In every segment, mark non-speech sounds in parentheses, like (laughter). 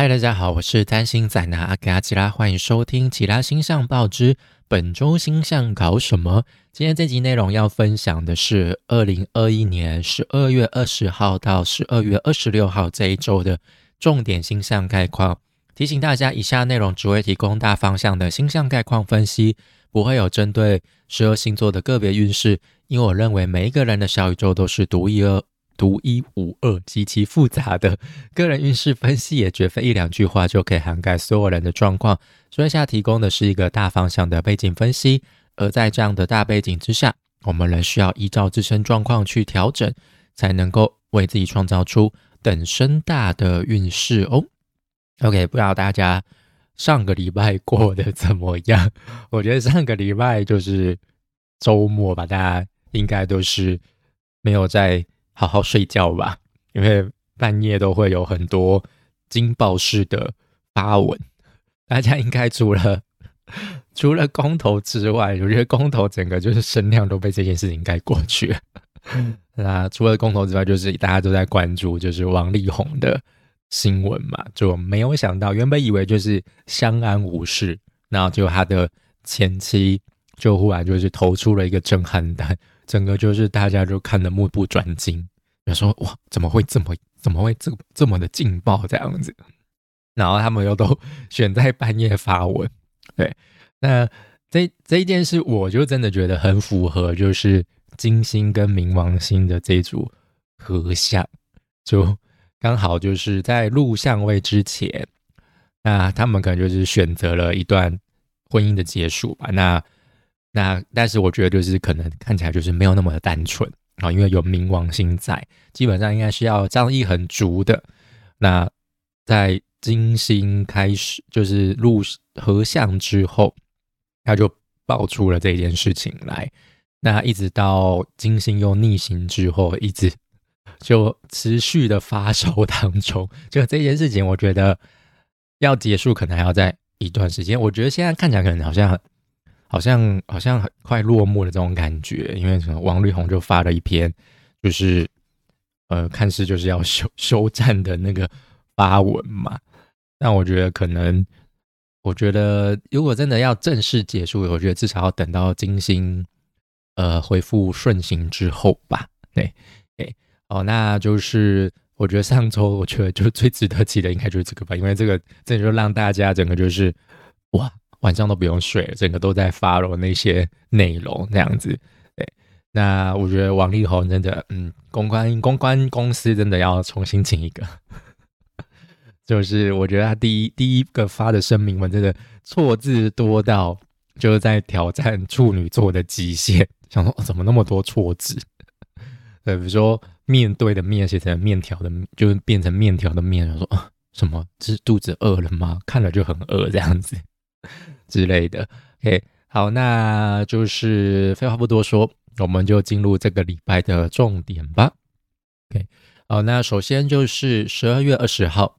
嗨，大家好，我是占星仔男阿吉阿吉拉，欢迎收听《其他星象报之本周星象搞什么》。今天这集内容要分享的是二零二一年十二月二十号到十二月二十六号这一周的重点星象概况。提醒大家，以下内容只会提供大方向的星象概况分析，不会有针对十二星座的个别运势，因为我认为每一个人的小宇宙都是独一二。独一无二、极其复杂的个人运势分析，也绝非一两句话就可以涵盖所有人的状况。所以，下提供的是一个大方向的背景分析，而在这样的大背景之下，我们仍需要依照自身状况去调整，才能够为自己创造出等身大的运势哦。OK，不知道大家上个礼拜过得怎么样？我觉得上个礼拜就是周末吧，大家应该都是没有在。好好睡觉吧，因为半夜都会有很多惊爆式的发文。大家应该除了 (laughs) 除了公投之外，我觉得公投整个就是声量都被这件事情盖过去了。那除了公投之外，就是大家都在关注就是王力宏的新闻嘛，就没有想到，原本以为就是相安无事，然后就他的前妻就忽然就是投出了一个震撼弹，整个就是大家就看得目不转睛。就说哇，怎么会这么怎么会这这么的劲爆这样子？然后他们又都选在半夜发文，对，那这这一件事，我就真的觉得很符合，就是金星跟冥王星的这组合相，就刚好就是在入相位之前，那他们可能就是选择了一段婚姻的结束吧。那那但是我觉得就是可能看起来就是没有那么的单纯。啊，因为有冥王星在，基本上应该是要仗义很足的。那在金星开始就是入合相之后，他就爆出了这件事情来。那一直到金星又逆行之后，一直 (laughs) 就持续的发烧当中。就这件事情，我觉得要结束可能还要在一段时间。我觉得现在看起来可能好像很。好像好像很快落幕的这种感觉，因为什么？王力宏就发了一篇，就是呃，看似就是要休 (laughs) 休战的那个发文嘛。但我觉得可能，我觉得如果真的要正式结束，我觉得至少要等到金星呃恢复顺行之后吧。对，对，哦，那就是我觉得上周我觉得就最值得记的应该就是这个吧，因为这个这就让大家整个就是哇。晚上都不用睡，整个都在发了那些内容，这样子。对，那我觉得王力宏真的，嗯，公关公关公司真的要重新请一个。(laughs) 就是我觉得他第一第一个发的声明文，真的错字多到就是在挑战处女座的极限。(laughs) 想说怎么那么多错字？(laughs) 对，比如说面对的面写成面条的，就是变成面条的面。说啊，什么是肚子饿了吗？看了就很饿这样子。(laughs) 之类的，OK，好，那就是废话不多说，我们就进入这个礼拜的重点吧。OK，好，那首先就是十二月二十号，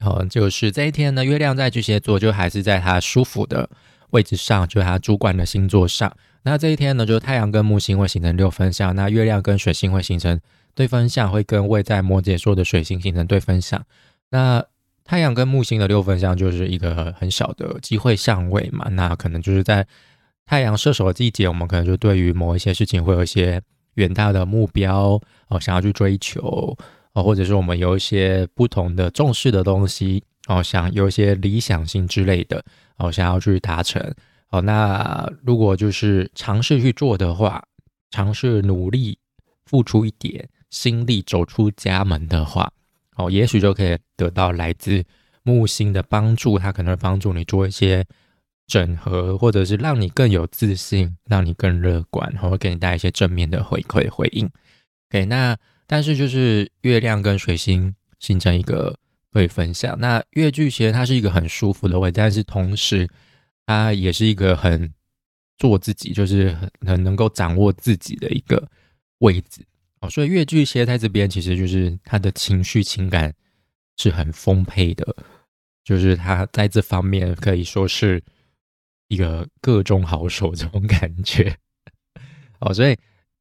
好，就是这一天呢，月亮在巨蟹座，就还是在它舒服的位置上，就是它主管的星座上。那这一天呢，就是太阳跟木星会形成六分相，那月亮跟水星会形成对分相，会跟位在摩羯座的水星形成对分相。那太阳跟木星的六分相就是一个很小的机会相位嘛，那可能就是在太阳射手的季节，我们可能就对于某一些事情会有一些远大的目标哦，想要去追求哦，或者是我们有一些不同的重视的东西哦，想有一些理想性之类的哦，想要去达成哦。那如果就是尝试去做的话，尝试努力付出一点心力，走出家门的话。哦，也许就可以得到来自木星的帮助，它可能会帮助你做一些整合，或者是让你更有自信，让你更乐观，然后给你带一些正面的回馈回应。OK，那但是就是月亮跟水星形成一个对分享，那月巨蟹它是一个很舒服的位置，但是同时它也是一个很做自己，就是很能够掌握自己的一个位置。哦，所以月巨蟹在这边其实就是他的情绪情感是很丰沛的，就是他在这方面可以说是一个各中好手这种感觉。哦，所以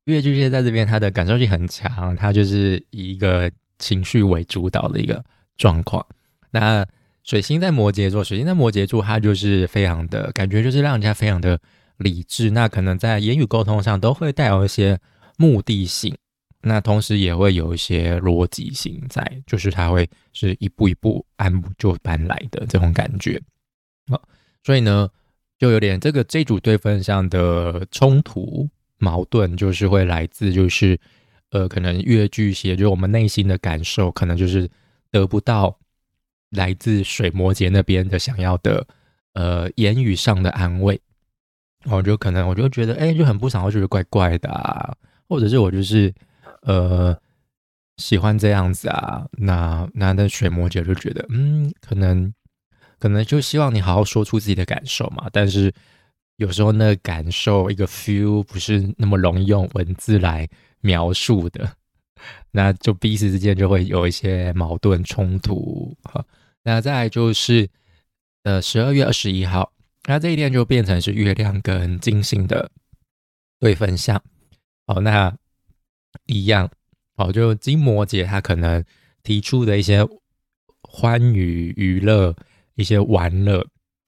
月巨蟹在这边他的感受性很强，他就是以一个情绪为主导的一个状况。那水星在摩羯座，水星在摩羯座，它就是非常的感觉，就是让人家非常的理智。那可能在言语沟通上都会带有一些目的性，那同时也会有一些逻辑性在，就是它会是一步一步按部就班来的这种感觉。好，所以呢，就有点这个这组对分上的冲突矛盾，就是会来自就是。呃，可能越巨蟹，就是我们内心的感受，可能就是得不到来自水摩羯那边的想要的呃言语上的安慰，我就可能我就觉得哎，就很不爽，我觉得怪怪的，啊，或者是我就是呃喜欢这样子啊，那那那水摩羯就觉得嗯，可能可能就希望你好好说出自己的感受嘛，但是有时候那个感受一个 feel 不是那么容易用文字来。描述的，那就彼此之间就会有一些矛盾冲突。好，那再来就是，呃，十二月二十一号，那这一天就变成是月亮跟金星的对分相。好，那一样，好，就金摩羯他可能提出的一些欢愉娱乐、一些玩乐，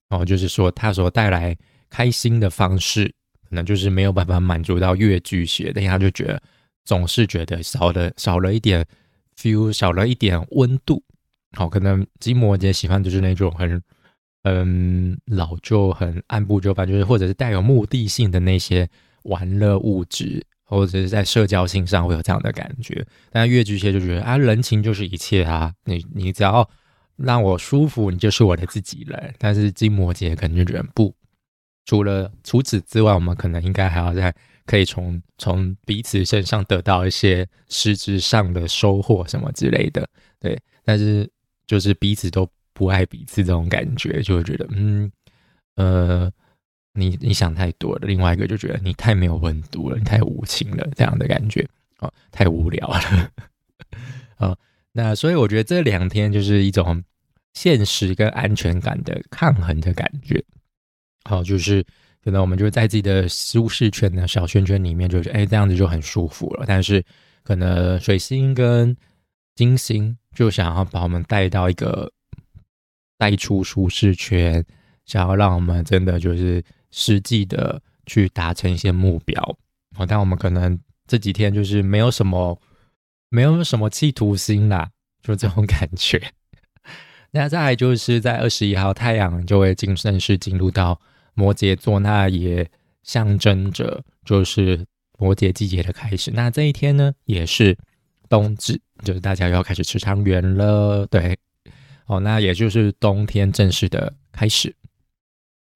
哦，就是说他所带来开心的方式，可能就是没有办法满足到月巨蟹，等一下就觉得。总是觉得少了少了一点 feel，少了一点温度。好，可能金摩羯喜欢就是那种很嗯老旧、很按部就班，就是或者是带有目的性的那些玩乐物质，或者是在社交性上会有这样的感觉。但月巨蟹就觉得啊，人情就是一切啊，你你只要让我舒服，你就是我的自己人。但是金摩羯可能就觉得不，除了除此之外，我们可能应该还要在。可以从从彼此身上得到一些实质上的收获什么之类的，对。但是就是彼此都不爱彼此这种感觉，就会觉得嗯呃，你你想太多了。另外一个就觉得你太没有温度了，你太无情了，这样的感觉哦，太无聊了啊。(laughs) 那所以我觉得这两天就是一种现实跟安全感的抗衡的感觉，好，就是。可能我们就在自己的舒适圈的小圈圈里面，就是哎这样子就很舒服了。但是可能水星跟金星就想要把我们带到一个带出舒适圈，想要让我们真的就是实际的去达成一些目标。哦，但我们可能这几天就是没有什么没有什么企图心啦，就这种感觉。(laughs) 那再来就是在二十一号，太阳就会进正式进入到。摩羯座，那也象征着就是摩羯季节的开始。那这一天呢，也是冬至，就是大家要开始吃汤圆了。对，哦，那也就是冬天正式的开始。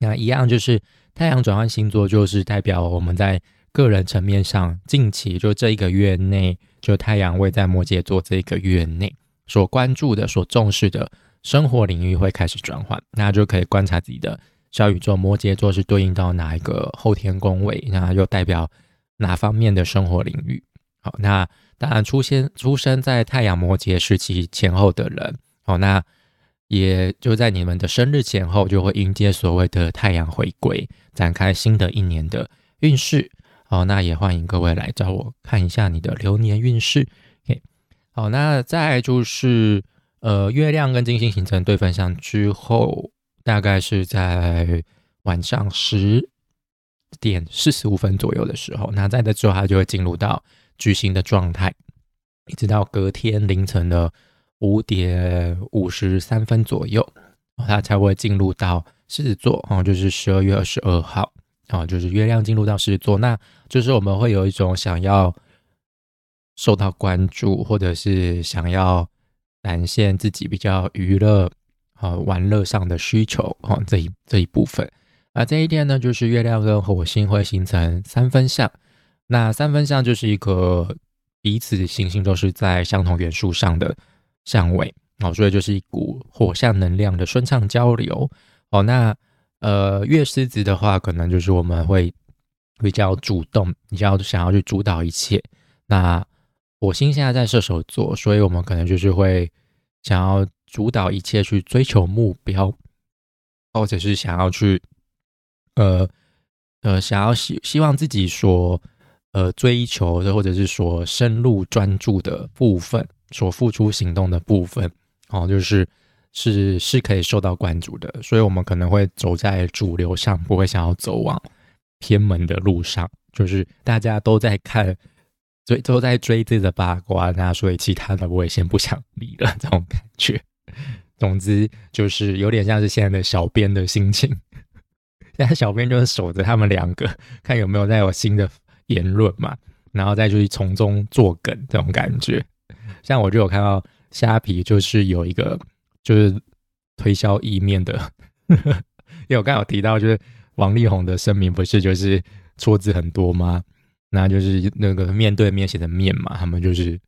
那一样就是太阳转换星座，就是代表我们在个人层面上，近期就这一个月内，就太阳位在摩羯座这一个月内所关注的、所重视的生活领域会开始转换，那就可以观察自己的。小宇宙摩羯座是对应到哪一个后天宫位？那又代表哪方面的生活领域？好，那当然出现出生在太阳摩羯时期前后的人，好，那也就在你们的生日前后就会迎接所谓的太阳回归，展开新的一年的运势。好，那也欢迎各位来找我看一下你的流年运势。OK，好，那再就是呃，月亮跟金星形成对分相之后。大概是在晚上十点四十五分左右的时候，那在这之后，它就会进入到巨星的状态，一直到隔天凌晨的五点五十三分左右，它才会进入到狮子座哦，就是十二月二十二号啊，就是月亮进入到狮子座，那就是我们会有一种想要受到关注，或者是想要展现自己比较娱乐。啊，玩乐上的需求啊，这一这一部分，啊，这一天呢，就是月亮跟火星会形成三分相，那三分相就是一个彼此行星都是在相同元素上的相位，哦，所以就是一股火象能量的顺畅交流，哦，那呃，月狮子的话，可能就是我们会比较主动，比较想要去主导一切，那火星现在在射手座，所以我们可能就是会想要。主导一切去追求目标，或者是想要去，呃呃，想要希希望自己所呃追求的，或者是说深入专注的部分，所付出行动的部分，哦，就是是是可以受到关注的，所以我们可能会走在主流上，不会想要走往偏门的路上。就是大家都在看，追都在追这个八卦，那所以其他的我也先不想理了，这种感觉。总之就是有点像是现在的小编的心情，(laughs) 现在小编就是守着他们两个，看有没有再有新的言论嘛，然后再去从中作梗这种感觉。像我就有看到虾皮，就是有一个。就是推销意面的，(laughs) 因为我刚有提到，就是王力宏的声明不是就是错字很多吗？那就是那个面对面写的面嘛，他们就是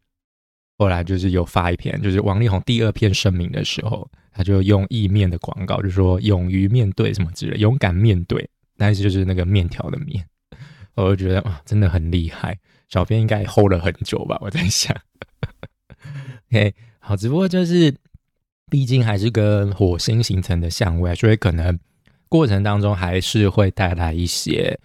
后来就是有发一篇，就是王力宏第二篇声明的时候，他就用意面的广告，就说勇于面对什么之类，勇敢面对，但是就是那个面条的面，(laughs) 我就觉得啊，真的很厉害，小编应该 hold 了很久吧，我在想。OK，好，只不过就是。毕竟还是跟火星形成的相位，所以可能过程当中还是会带来一些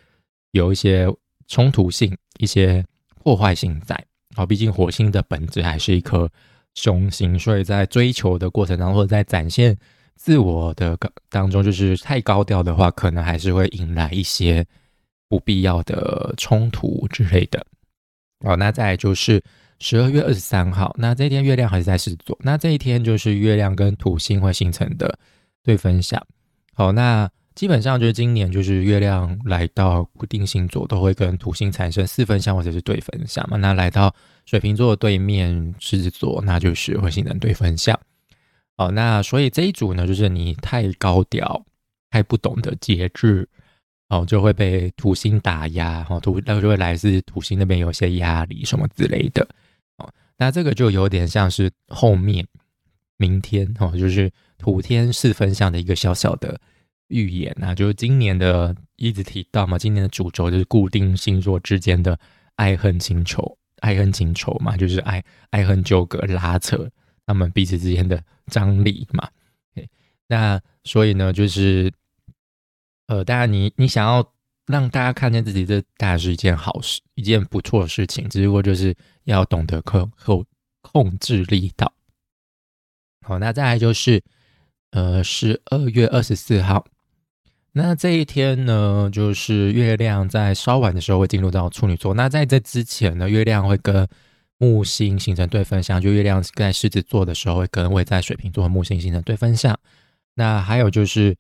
有一些冲突性、一些破坏性在。好，毕竟火星的本质还是一颗凶星，所以在追求的过程当中，或者在展现自我的当中，就是太高调的话，可能还是会引来一些不必要的冲突之类的。好，那再就是。十二月二十三号，那这一天月亮还是在狮子座，那这一天就是月亮跟土星会形成的对分相。好，那基本上就是今年就是月亮来到固定星座都会跟土星产生四分相或者是对分相嘛。那来到水瓶座对面狮子座，那就是会形成对分相。好，那所以这一组呢，就是你太高调、太不懂得节制，哦，就会被土星打压，哦，土那就会来自土星那边有些压力什么之类的。哦那这个就有点像是后面明天哦，就是土天四分相的一个小小的预言啊，就是今年的一直提到嘛，今年的主轴就是固定星座之间的爱恨情仇，爱恨情仇嘛，就是爱爱恨纠葛拉扯他们彼此之间的张力嘛。那所以呢，就是呃，当然你你想要。让大家看见自己，这当然是一件好事，一件不错的事情。只不过就是要懂得控控控制力道。好，那再来就是，呃，十二月二十四号，那这一天呢，就是月亮在稍晚的时候会进入到处女座。那在这之前呢，月亮会跟木星形成对分相，就月亮在狮子座的时候会跟位在水瓶座的木星形成对分相。那还有就是。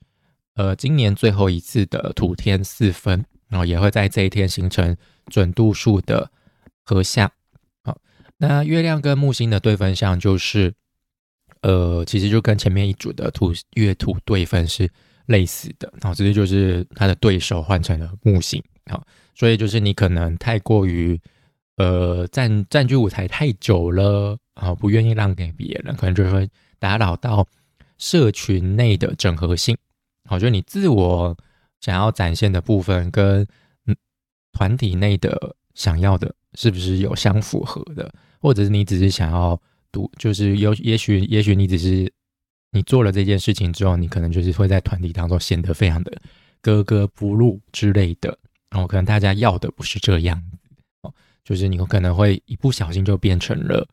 呃，今年最后一次的土天四分，然后也会在这一天形成准度数的合相。好，那月亮跟木星的对分相就是，呃，其实就跟前面一组的土月土对分是类似的。然后直接就是他的对手换成了木星。好，所以就是你可能太过于呃占占据舞台太久了，啊，不愿意让给别人，可能就会打扰到社群内的整合性。好，就你自我想要展现的部分跟嗯团体内的想要的，是不是有相符合的？或者是你只是想要独，就是有也许也许你只是你做了这件事情之后，你可能就是会在团体当中显得非常的格格不入之类的。然后可能大家要的不是这样哦，就是你可能会一不小心就变成了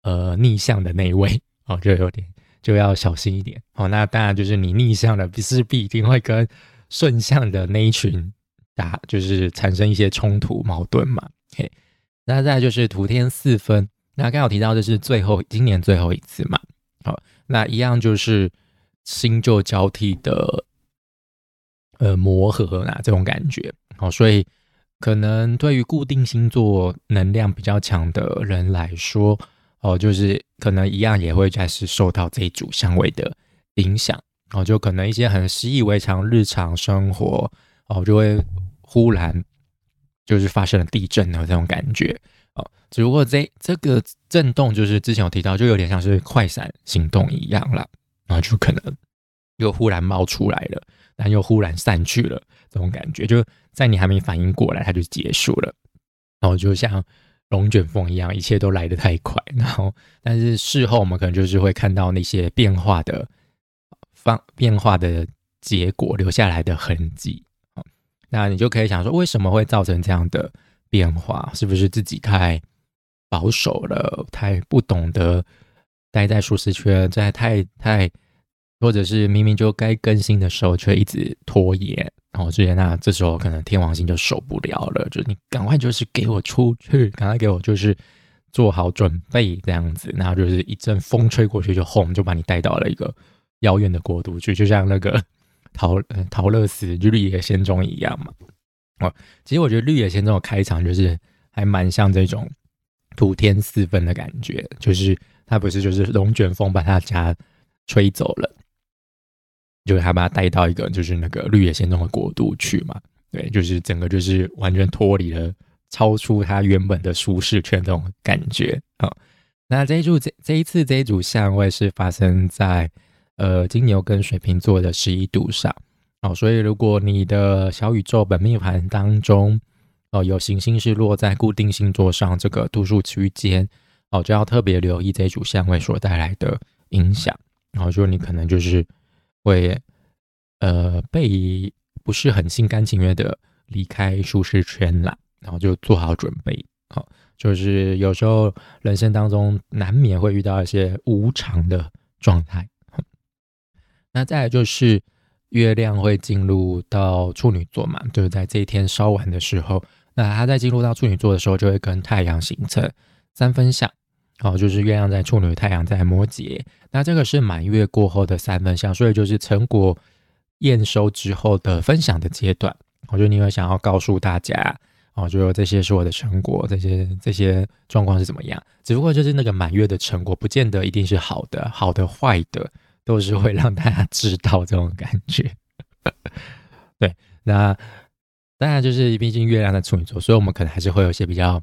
呃逆向的那一位哦，就有点。就要小心一点哦。那当然就是你逆向的，不是必定会跟顺向的那一群打，就是产生一些冲突矛盾嘛。嘿那再就是土天四分，那刚好提到这是最后今年最后一次嘛。好，那一样就是新旧交替的呃磨合啊，这种感觉。好，所以可能对于固定星座能量比较强的人来说。哦，就是可能一样也会开始受到这一组香味的影响，哦，就可能一些很习以为常日常生活，哦，就会忽然就是发生了地震的这种感觉，哦，只不过这这个震动就是之前有提到，就有点像是快闪行动一样了，然后就可能又忽然冒出来了，然后又忽然散去了，这种感觉就在你还没反应过来，它就结束了，然后就像。龙卷风一样，一切都来得太快，然后，但是事后我们可能就是会看到那些变化的方变化的结果留下来的痕迹。那你就可以想说，为什么会造成这样的变化？是不是自己太保守了，太不懂得待在舒适圈，在太太或者是明明就该更新的时候却一直拖延，然后之前那这时候可能天王星就受不了了，就你赶快就是给我出去，赶快给我就是做好准备这样子，然后就是一阵风吹过去就轰，就把你带到了一个遥远的国度去，就像那个陶陶乐斯就绿野仙踪一样嘛。哦，其实我觉得绿野仙踪的开场就是还蛮像这种土天四分的感觉，就是他不是就是龙卷风把他家吹走了。就是他把他带到一个就是那个绿野仙踪的国度去嘛，对，就是整个就是完全脱离了，超出他原本的舒适圈这种感觉啊。那这一组这这一次这一组相位是发生在呃金牛跟水瓶座的十一度上哦，所以如果你的小宇宙本命盘当中哦有行星是落在固定星座上这个度数区间哦，就要特别留意这一组相位所带来的影响，然后说你可能就是。会，呃，被不是很心甘情愿的离开舒适圈啦，然后就做好准备，好，就是有时候人生当中难免会遇到一些无常的状态。(laughs) 那再来就是月亮会进入到处女座嘛，就是在这一天稍晚的时候，那它在进入到处女座的时候，就会跟太阳形成三分相。哦，就是月亮在处女，太阳在摩羯，那这个是满月过后的三分相，所以就是成果验收之后的分享的阶段。我觉得你会想要告诉大家，哦，就这些是我的成果，这些这些状况是怎么样？只不过就是那个满月的成果，不见得一定是好的，好的坏的都是会让大家知道这种感觉。(laughs) 对，那当然就是毕竟月亮在处女座，所以我们可能还是会有一些比较。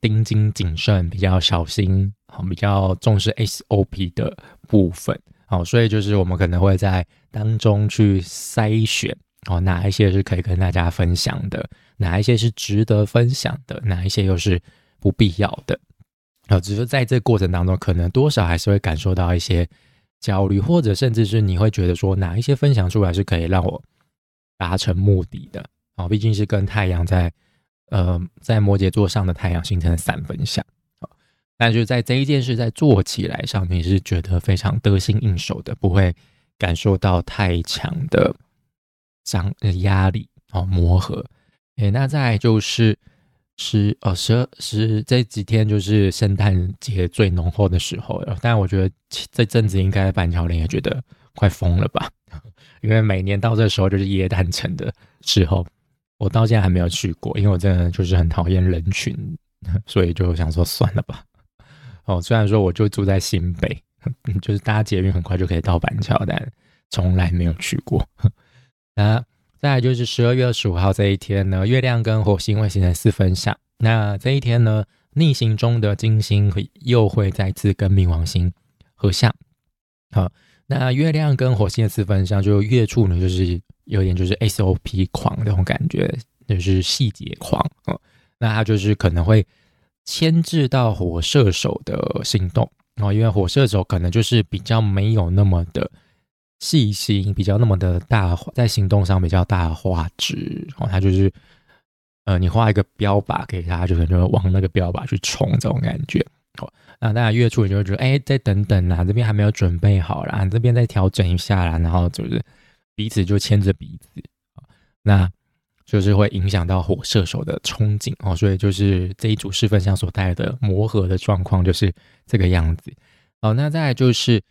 盯紧谨慎，比较小心，好，比较重视 SOP 的部分，好，所以就是我们可能会在当中去筛选，哦，哪一些是可以跟大家分享的，哪一些是值得分享的，哪一些又是不必要的，啊，只是在这过程当中，可能多少还是会感受到一些焦虑，或者甚至是你会觉得说，哪一些分享出来是可以让我达成目的的，啊，毕竟是跟太阳在。呃，在摩羯座上的太阳形成了三分相，但是在这一件事在做起来上，你是觉得非常得心应手的，不会感受到太强的张压力哦，磨合。诶，那再就是十哦十二十这几天就是圣诞节最浓厚的时候了，但我觉得这阵子应该板桥林也觉得快疯了吧，因为每年到这时候就是耶诞城的时候。我到现在还没有去过，因为我真的就是很讨厌人群，所以就想说算了吧。哦，虽然说我就住在新北，(laughs) 就是搭捷运很快就可以到板桥，但从来没有去过。(laughs) 那再来就是十二月二十五号这一天呢，月亮跟火星会形成四分相。那这一天呢，逆行中的金星会又会再次跟冥王星合相。好，那月亮跟火星的四分相，就月处呢，就是。有点就是 SOP 狂那种感觉，就是细节狂哦。那他就是可能会牵制到火射手的行动哦，因为火射手可能就是比较没有那么的细心，比较那么的大，在行动上比较大画质哦。他就是呃，你画一个标靶给他，就可能就往那个标靶去冲这种感觉哦。那大家月初你就会觉得，哎，再等等啦，这边还没有准备好啦，这边再调整一下啦，然后就是。彼此就牵着鼻子啊，那就是会影响到火射手的憧憬哦，所以就是这一组四分相所带来的磨合的状况就是这个样子。好，那再来就是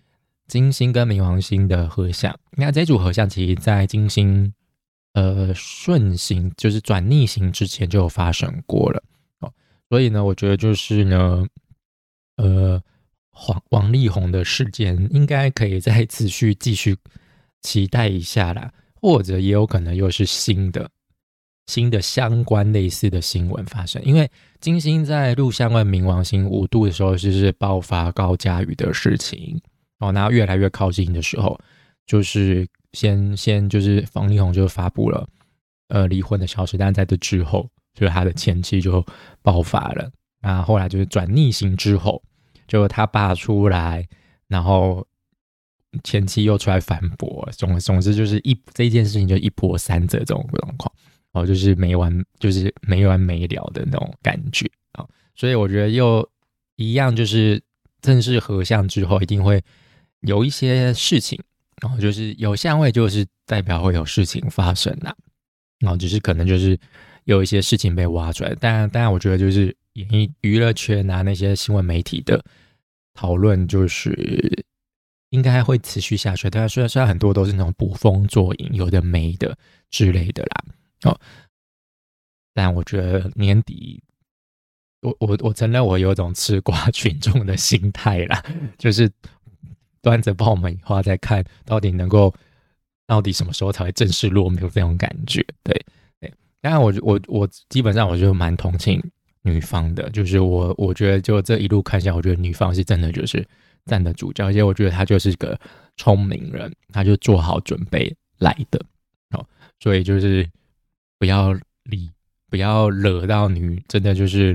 金星跟冥王星的合相，那这组合相其实在金星呃顺行就是转逆行之前就有发生过了哦，所以呢，我觉得就是呢，呃，黄王力宏的事件应该可以再持续继续。期待一下啦，或者也有可能又是新的、新的相关类似的新闻发生。因为金星在入相位冥王星五度的时候，就是爆发高佳宇的事情哦。那越来越靠近的时候，就是先先就是方力宏就发布了呃离婚的消息，但在这之后，就是他的前妻就爆发了。那后来就是转逆行之后，就他爸出来，然后。前妻又出来反驳，总总之就是一这件事情就一波三折这种状况，哦，就是没完，就是没完没了的那种感觉啊，所以我觉得又一样，就是正式合相之后，一定会有一些事情然后就是有相位，就是代表会有事情发生呐。然后只是可能就是有一些事情被挖出来，但当然，我觉得就是演艺娱乐圈啊那些新闻媒体的讨论，就是应该会持续下去。但虽然虽然很多都是那种捕风捉影，有的没的之类的啦。哦，但我觉得年底，我我我承认我有种吃瓜 (laughs) 群众的心态啦，就是端着爆米花在看到底能够。到底什么时候才会正式落幕？这种感觉，对对。当然，我我我基本上我就蛮同情女方的，就是我我觉得就这一路看下，我觉得女方是真的就是站得住脚，而且我觉得她就是个聪明人，她就做好准备来的。哦，所以就是不要理，不要惹到女，真的就是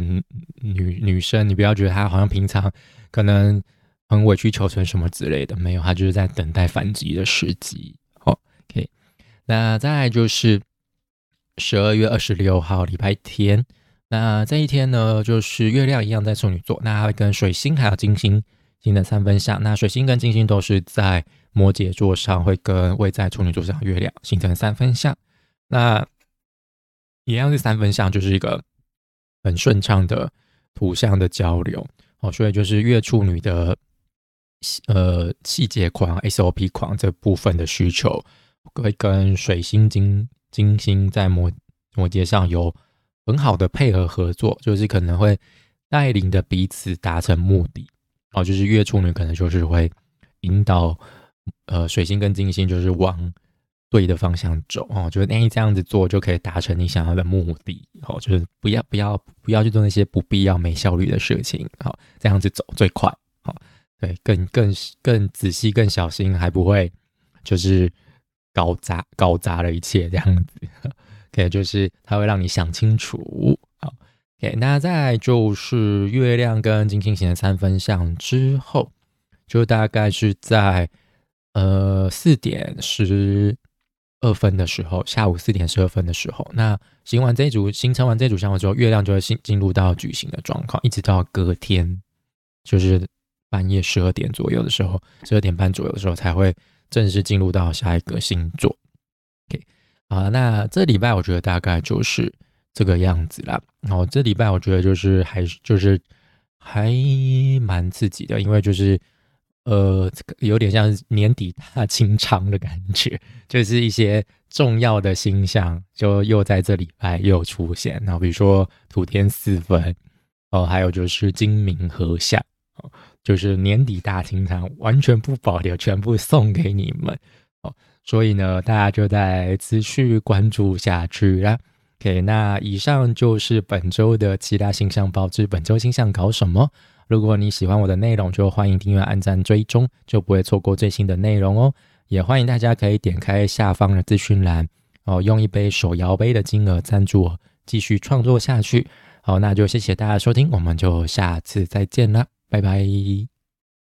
女女生，你不要觉得她好像平常可能很委曲求全什么之类的，没有，她就是在等待反击的时机。那再来就是十二月二十六号礼拜天，那这一天呢，就是月亮一样在处女座，那会跟水星还有金星形成三分相。那水星跟金星都是在摩羯座上，会跟位在处女座上月亮形成三分相。那一样是三分相，就是一个很顺畅的图像的交流哦。所以就是月处女的呃细节狂 SOP 狂这部分的需求。会跟水星、金金星在摩摩羯上有很好的配合合作，就是可能会带领的彼此达成目的哦。就是月处女可能就是会引导呃水星跟金星就是往对的方向走哦，就是哎这样子做就可以达成你想要的目的哦。就是不要不要不要去做那些不必要没效率的事情好，这样子走最快好，对，更更更仔细更小心，还不会就是。搞砸搞砸了一切这样子，(laughs) OK，就是它会让你想清楚。那再就是月亮跟金星形成三分相之后，就大概是在呃四点十二分的时候，下午四点十二分的时候，那行完这组形成完这组相位之后，月亮就会进进入到矩形的状况，一直到隔天，就是半夜十二点左右的时候，十二点半左右的时候才会。正式进入到下一个星座，OK 啊，那这礼拜我觉得大概就是这个样子啦。然后这礼拜我觉得就是还就是还蛮刺激的，因为就是呃有点像年底大清仓的感觉，(laughs) 就是一些重要的星象就又在这礼拜又出现。然后比如说土天四分哦，还有就是金明合相哦。就是年底大清仓，完全不保留，全部送给你们哦。所以呢，大家就在持续关注下去啦。OK，那以上就是本周的其他星象报知。本周星象搞什么？如果你喜欢我的内容，就欢迎订阅、按赞、追踪，就不会错过最新的内容哦。也欢迎大家可以点开下方的资讯栏哦，用一杯手摇杯的金额赞助我，继续创作下去。好，那就谢谢大家收听，我们就下次再见了。拜拜。